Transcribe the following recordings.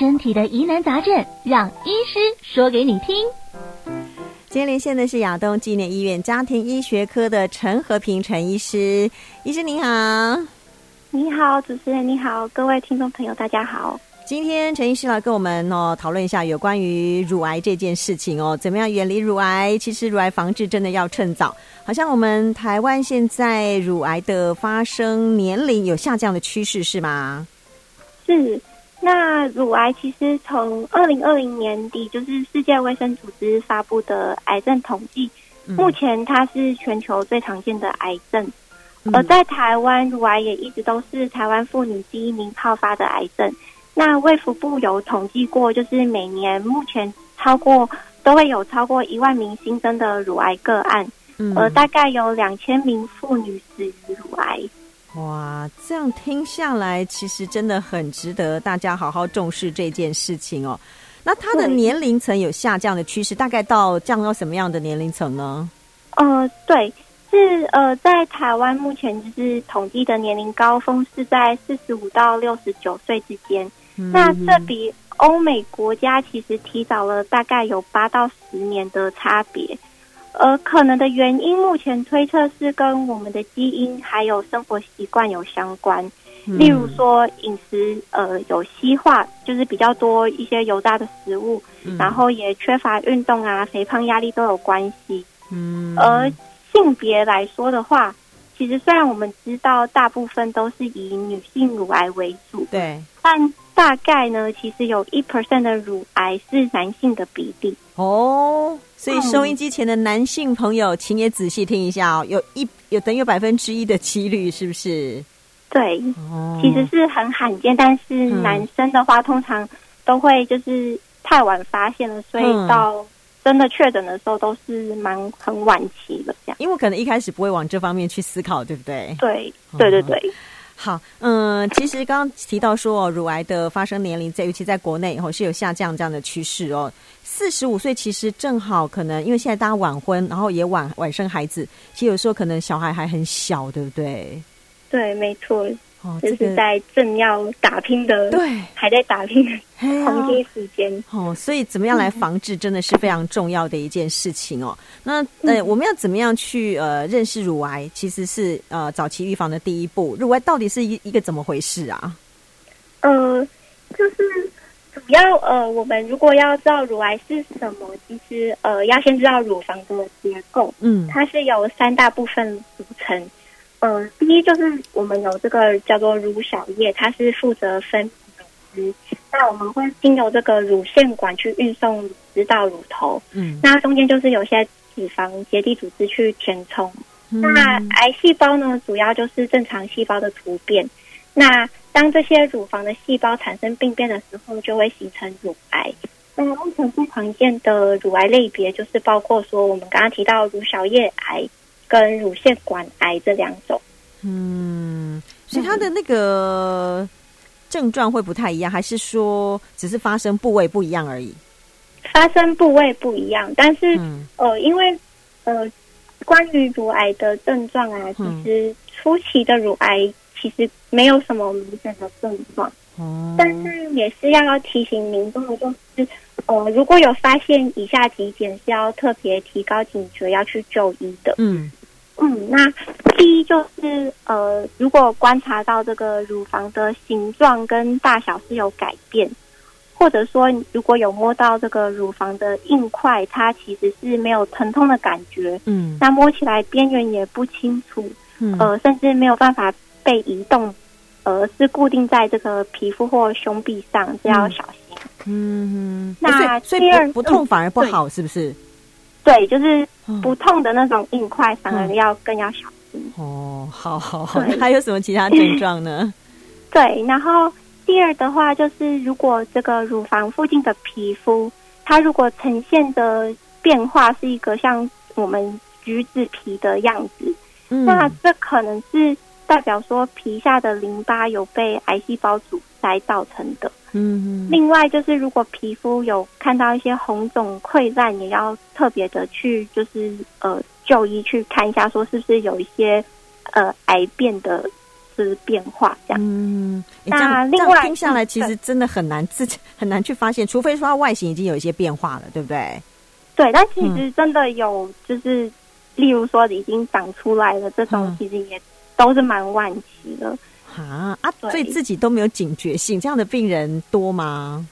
身体的疑难杂症，让医师说给你听。今天连线的是亚东纪念医院家庭医学科的陈和平陈医师，医师您好。你好，主持人你好，各位听众朋友大家好。今天陈医师来跟我们哦讨论一下有关于乳癌这件事情哦，怎么样远离乳癌？其实乳癌防治真的要趁早。好像我们台湾现在乳癌的发生年龄有下降的趋势，是吗？是。那乳癌其实从二零二零年底，就是世界卫生组织发布的癌症统计，目前它是全球最常见的癌症。而在台湾，乳癌也一直都是台湾妇女第一名好发的癌症。那卫福部有统计过，就是每年目前超过都会有超过一万名新增的乳癌个案，嗯，而大概有两千名妇女死于。哇，这样听下来，其实真的很值得大家好好重视这件事情哦。那它的年龄层有下降的趋势，大概到降到什么样的年龄层呢？呃，对，是呃，在台湾目前就是统计的年龄高峰是在四十五到六十九岁之间。那这比欧美国家其实提早了大概有八到十年的差别，而可能的原因目前推测是跟我们的基因还有生活习惯有相关，例如说饮食呃有西化，就是比较多一些油炸的食物，然后也缺乏运动啊，肥胖压力都有关系。嗯，而性别来说的话，其实虽然我们知道大部分都是以女性乳癌为主，对，但大概呢，其实有一 percent 的乳癌是男性的比例哦，所以收音机前的男性朋友，请也仔细听一下哦，有一有等于有百分之一的几率，是不是？对，其实是很罕见，但是男生的话，通常都会就是太晚发现了，所以到真的确诊的时候，都是蛮很晚期的这样。因为可能一开始不会往这方面去思考，对不对？对，对对对。好，嗯，其实刚刚提到说，乳癌的发生年龄在，尤其在国内以后是有下降这样的趋势哦。四十五岁其实正好可能，因为现在大家晚婚，然后也晚晚生孩子，其实有时候可能小孩还很小，对不对？对，没错。哦，就是在正要打拼的，对，还在打拼的 黄金时间。哦，所以怎么样来防治，真的是非常重要的一件事情哦。那呃，我们要怎么样去呃认识乳癌？其实是呃早期预防的第一步。乳癌到底是一一个怎么回事啊？呃，就是主要呃，我们如果要知道乳癌是什么，其实呃，要先知道乳房的结构。嗯，它是由三大部分组成。呃，第一就是我们有这个叫做乳小叶，它是负责分泌乳汁。那我们会经由这个乳腺管去运送乳汁到乳头。嗯，那中间就是有些脂肪结缔组织去填充。嗯、那癌细胞呢，主要就是正常细胞的突变。那当这些乳房的细胞产生病变的时候，就会形成乳癌。那目前最常见的乳癌类别就是包括说我们刚刚提到乳小叶癌。跟乳腺管癌这两种，嗯，所以它的那个症状会不太一样，还是说只是发生部位不一样而已？发生部位不一样，但是、嗯、呃，因为呃，关于乳癌的症状啊，其实初期的乳癌其实没有什么明显的症状，哦、嗯，但是也是要提醒民众的就是，呃，如果有发现以下几点，是要特别提高警觉，要去就医的，嗯。嗯，那第一就是呃，如果观察到这个乳房的形状跟大小是有改变，或者说如果有摸到这个乳房的硬块，它其实是没有疼痛的感觉，嗯，那摸起来边缘也不清楚，嗯，呃，甚至没有办法被移动，而是固定在这个皮肤或胸壁上，这要小心。嗯，那所以第二不痛反而不好，是不是？对，就是不痛的那种硬块，反而要更要小心。哦，好好好，还有什么其他症状呢？对，然后第二的话，就是如果这个乳房附近的皮肤，它如果呈现的变化是一个像我们橘子皮的样子，嗯，那这可能是代表说皮下的淋巴有被癌细胞阻塞造成的。嗯，另外就是，如果皮肤有看到一些红肿溃烂，也要特别的去就是呃就医去看一下，说是不是有一些呃癌变的就是变化这样。嗯，欸、那另外听下来，其实真的很难自己很难去发现，除非说它外形已经有一些变化了，对不对？对，但其实真的有，就是、嗯、例如说已经长出来了这种，其实也都是蛮晚期的。啊啊！所以自己都没有警觉性，这样的病人多吗？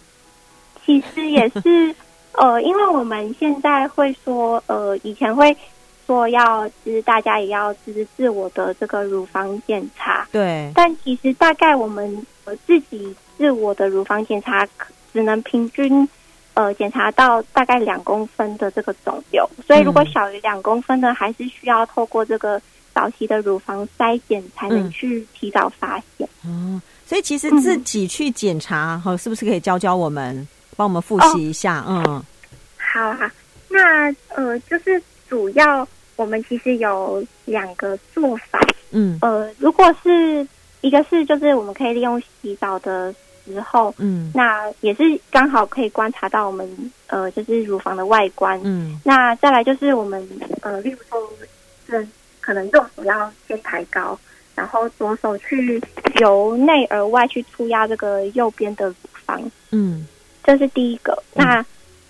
其实也是，呃，因为我们现在会说，呃，以前会说要，就是大家也要就是自我的这个乳房检查，对。但其实大概我们呃自己自我的乳房检查，只能平均呃检查到大概两公分的这个肿瘤，所以如果小于两公分的，还是需要透过这个。早期的乳房筛检才能去提早发现。嗯，所以其实自己去检查，哈、嗯，是不是可以教教我们，帮我们复习一下？哦、嗯，好啊。那呃，就是主要我们其实有两个做法。嗯，呃，如果是一个是就是我们可以利用洗澡的时候，嗯，那也是刚好可以观察到我们呃，就是乳房的外观。嗯，那再来就是我们呃，例如说是。可能右手要先抬高，然后左手去由内而外去触压这个右边的乳房。嗯，这是第一个。嗯、那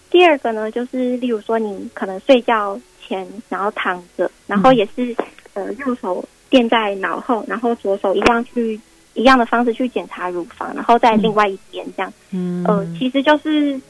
第二个呢，就是例如说你可能睡觉前，然后躺着，然后也是、嗯、呃右手垫在脑后，然后左手一样去一样的方式去检查乳房，然后在另外一边这样。嗯，呃，其实就是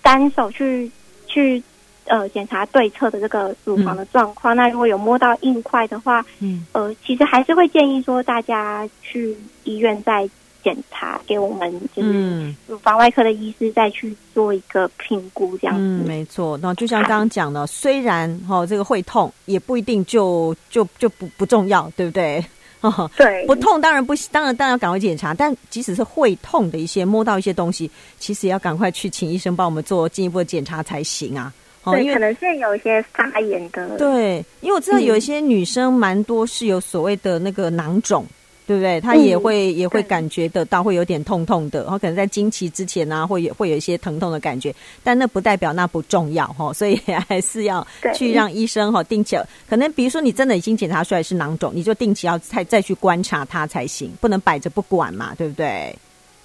单手去去。呃，检查对侧的这个乳房的状况。嗯、那如果有摸到硬块的话，嗯，呃，其实还是会建议说大家去医院再检查，给我们就是乳房外科的医师再去做一个评估，这样子。嗯，没错。那就像刚刚讲的，虽然哈、哦、这个会痛，也不一定就就就不不重要，对不对？哦，对，不痛当然不，当然当然要赶快检查。但即使是会痛的一些摸到一些东西，其实也要赶快去请医生帮我们做进一步的检查才行啊。对，因为可能是有一些发炎的。对，因为我知道有一些女生蛮多是有所谓的那个囊肿，对不对？她也会、嗯、也会感觉得到会有点痛痛的，然后可能在经期之前呢、啊，会有会有一些疼痛的感觉，但那不代表那不重要哈，所以还是要去让医生哈定期。可能比如说你真的已经检查出来是囊肿，你就定期要再再去观察它才行，不能摆着不管嘛，对不对？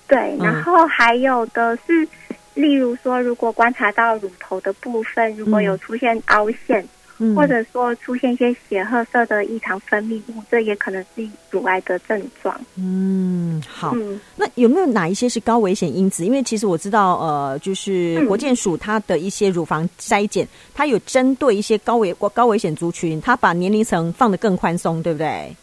对，然后还有的是。嗯例如说，如果观察到乳头的部分，如果有出现凹陷，嗯、或者说出现一些血褐色的异常分泌物，这也可能是乳癌的症状。嗯，好。嗯、那有没有哪一些是高危险因子？因为其实我知道，呃，就是国健署它的一些乳房筛检，它有针对一些高危高危险族群，它把年龄层放得更宽松，对不对？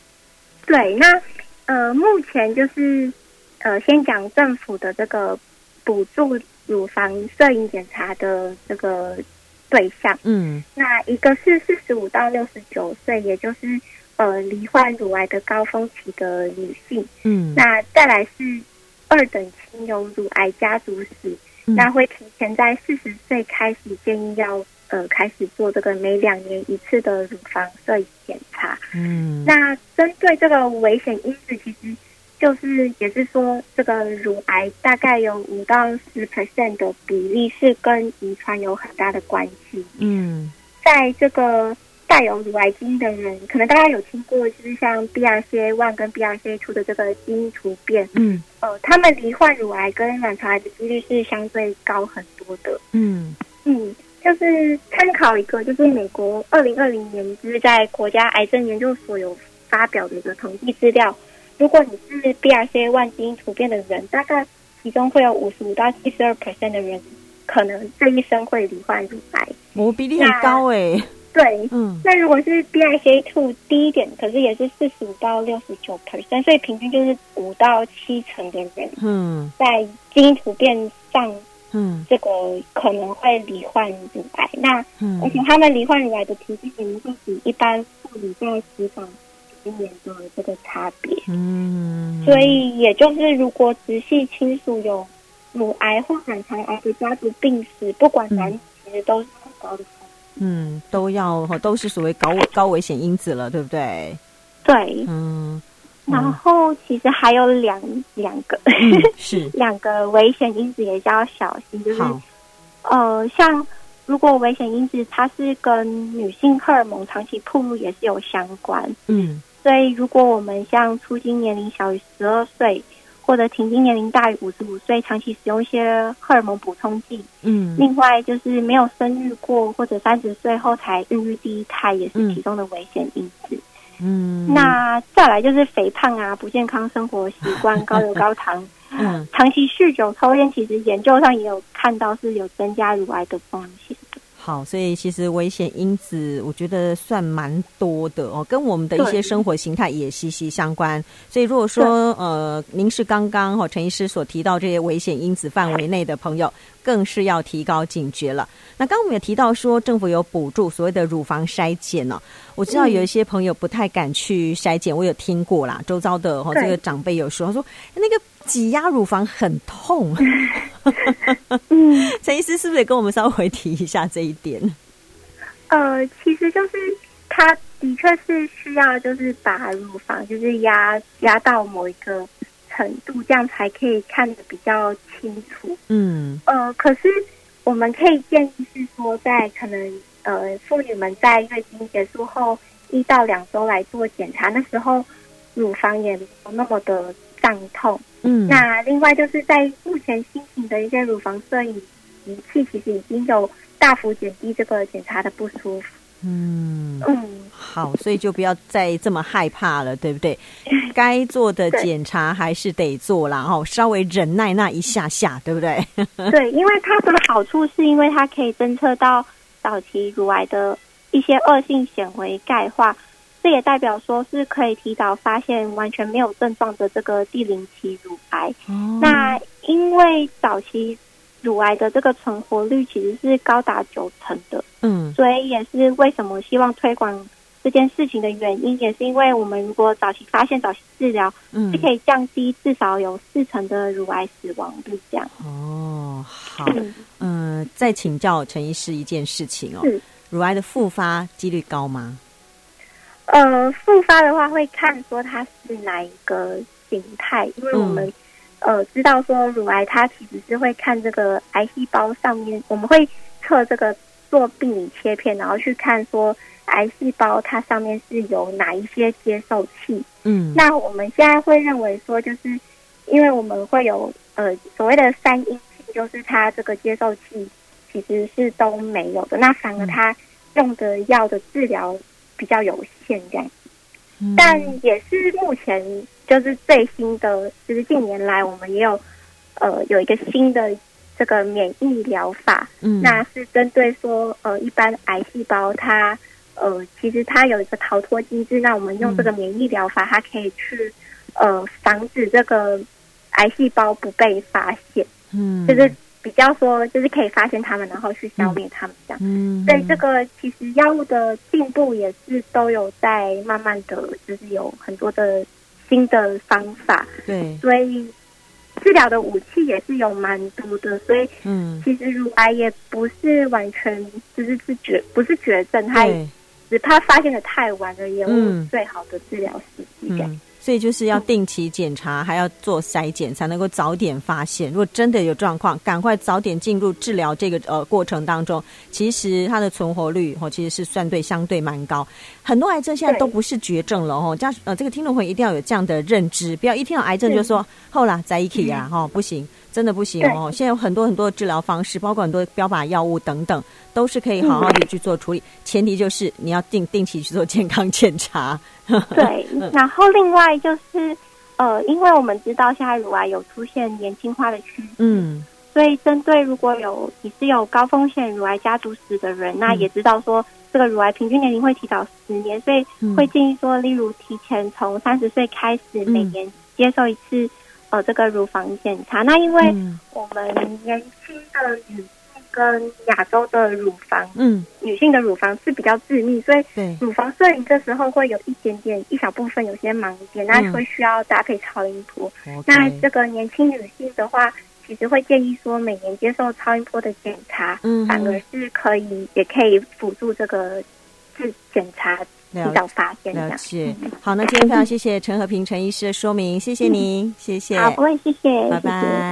对。那呃，目前就是呃，先讲政府的这个补助。乳房摄影检查的这个对象，嗯，那一个是四十五到六十九岁，也就是呃罹患乳癌的高峰期的女性，嗯，那再来是二等亲有乳癌家族史，嗯、那会提前在四十岁开始建议要呃开始做这个每两年一次的乳房摄影检查，嗯，那针对这个危险因子，其实。就是也是说，这个乳癌大概有五到十 percent 的比例是跟遗传有很大的关系。嗯，在这个带有乳癌基因的人，可能大家有听过，就是像 BRCA one 跟 BRCA two 的这个基因突变。嗯，呃，他们罹患乳癌跟卵巢癌的几率是相对高很多的。嗯嗯，就是参考一个，就是美国二零二零年就是在国家癌症研究所有发表的一个统计资料。如果你是 BRCA 万基因突变的人，大概其中会有五十五到七十二 percent 的人可能这一生会罹患乳癌，我比例很高哎、欸。对，嗯，那如果是 BRCA2 低一点，可是也是四十五到六十九 percent，所以平均就是五到七成的人，嗯，在基因突变上，嗯，这个可能会罹患乳癌。那，嗯，而且他们罹患乳癌的平均年龄会比一般妇女在脂肪。今年的这个差别，嗯，所以也就是，如果直系亲属有乳癌或卵巢癌的家族病史，不管男女，其实都是很高的。嗯，都要都是属于高高危险因子了，对不对？对，嗯。然后其实还有两两个，嗯、是两个危险因子也是要小心，就是呃，像如果危险因子它是跟女性荷尔蒙长期暴露也是有相关，嗯。所以如果我们像出经年龄小于十二岁，或者停经年龄大于五十五岁，长期使用一些荷尔蒙补充剂，嗯，另外就是没有生育过，或者三十岁后才孕育第一胎，也是其中的危险因子。嗯，那再来就是肥胖啊，不健康生活习惯，高油高糖，嗯，长期酗酒抽烟，其实研究上也有看到是有增加乳癌的风险。好，所以其实危险因子我觉得算蛮多的哦，跟我们的一些生活形态也息息相关。所以如果说呃，您是刚刚哈陈医师所提到这些危险因子范围内的朋友，更是要提高警觉了。那刚刚我们也提到说，政府有补助所谓的乳房筛检呢。我知道有一些朋友不太敢去筛检，我有听过啦，周遭的哈这个长辈有说，他说那个挤压乳房很痛。嗯，陈医师是不是也跟我们稍微提一下这一点？呃，其实就是他的确是需要，就是把乳房就是压压到某一个程度，这样才可以看得比较清楚。嗯，呃，可是我们可以建议是说，在可能呃妇女们在月经结束后一到两周来做检查，那时候乳房也没有那么的胀痛。嗯，那另外就是在目前新型的一些乳房摄影仪器，其实已经有大幅减低这个检查的不舒服。嗯嗯，好，所以就不要再这么害怕了，对不对？该做的检查还是得做啦，哈，稍微忍耐那一下下，对不对？对，因为它的好处是因为它可以侦测到早期乳癌的一些恶性显微钙化。这也代表说是可以提早发现完全没有症状的这个第零期乳癌。哦。那因为早期乳癌的这个存活率其实是高达九成的，嗯，所以也是为什么希望推广这件事情的原因，也是因为我们如果早期发现、早期治疗，嗯，是可以降低至少有四成的乳癌死亡率这样。哦，好，嗯、呃，再请教陈医师一件事情哦，乳癌的复发几率高吗？呃，复发的话会看说它是哪一个形态，因为我们、嗯、呃知道说乳癌它其实是会看这个癌细胞上面，我们会测这个做病理切片，然后去看说癌细胞它上面是有哪一些接受器。嗯，那我们现在会认为说，就是因为我们会有呃所谓的三阴性，就是它这个接受器其实是都没有的，那反而它用的药的治疗。比较有限这样，但也是目前就是最新的，就是近年来我们也有呃有一个新的这个免疫疗法，嗯，那是针对说呃一般癌细胞它呃其实它有一个逃脱机制，那我们用这个免疫疗法，它可以去呃防止这个癌细胞不被发现，嗯，就是。比较说，就是可以发现他们，然后去消灭他们这样。嗯，所以这个其实药物的进步也是都有在慢慢的，就是有很多的新的方法。对，所以治疗的武器也是有蛮多的。所以，嗯，其实乳癌也不是完全就是是绝不是绝症，它只怕发现的太晚了，也无最好的治疗时机这样。嗯所以就是要定期检查，还要做筛检，才能够早点发现。如果真的有状况，赶快早点进入治疗这个呃过程当中。其实它的存活率哦，其实是算对相对蛮高。很多癌症现在都不是绝症了哦。这样呃，这个听众朋友一定要有这样的认知，不要一听到癌症就说 后啦在一起啊哈，不行，真的不行哦。现在有很多很多的治疗方式，包括很多标靶药物等等，都是可以好好的去做处理。前提就是你要定定期去做健康检查。对，然后另外就是，呃，因为我们知道现在乳癌有出现年轻化的趋势，嗯，所以针对如果有你是有高风险乳癌家族史的人，那也知道说这个乳癌平均年龄会提早十年，所以会建议说，例如提前从三十岁开始，每年接受一次呃这个乳房检查。那因为我们年轻的女性。跟亚洲的乳房，嗯，女性的乳房是比较致密，所以乳房摄影这时候会有一点点一小部分有些盲点，那会需要搭配超音波。嗯、那这个年轻女性的话，其实会建议说每年接受超音波的检查，嗯，反而是可以，也可以辅助这个自检查提早发现。了解。好，那今天非常谢谢陈和平陈医师的说明，谢谢您，谢谢。好，不会，谢谢，拜拜。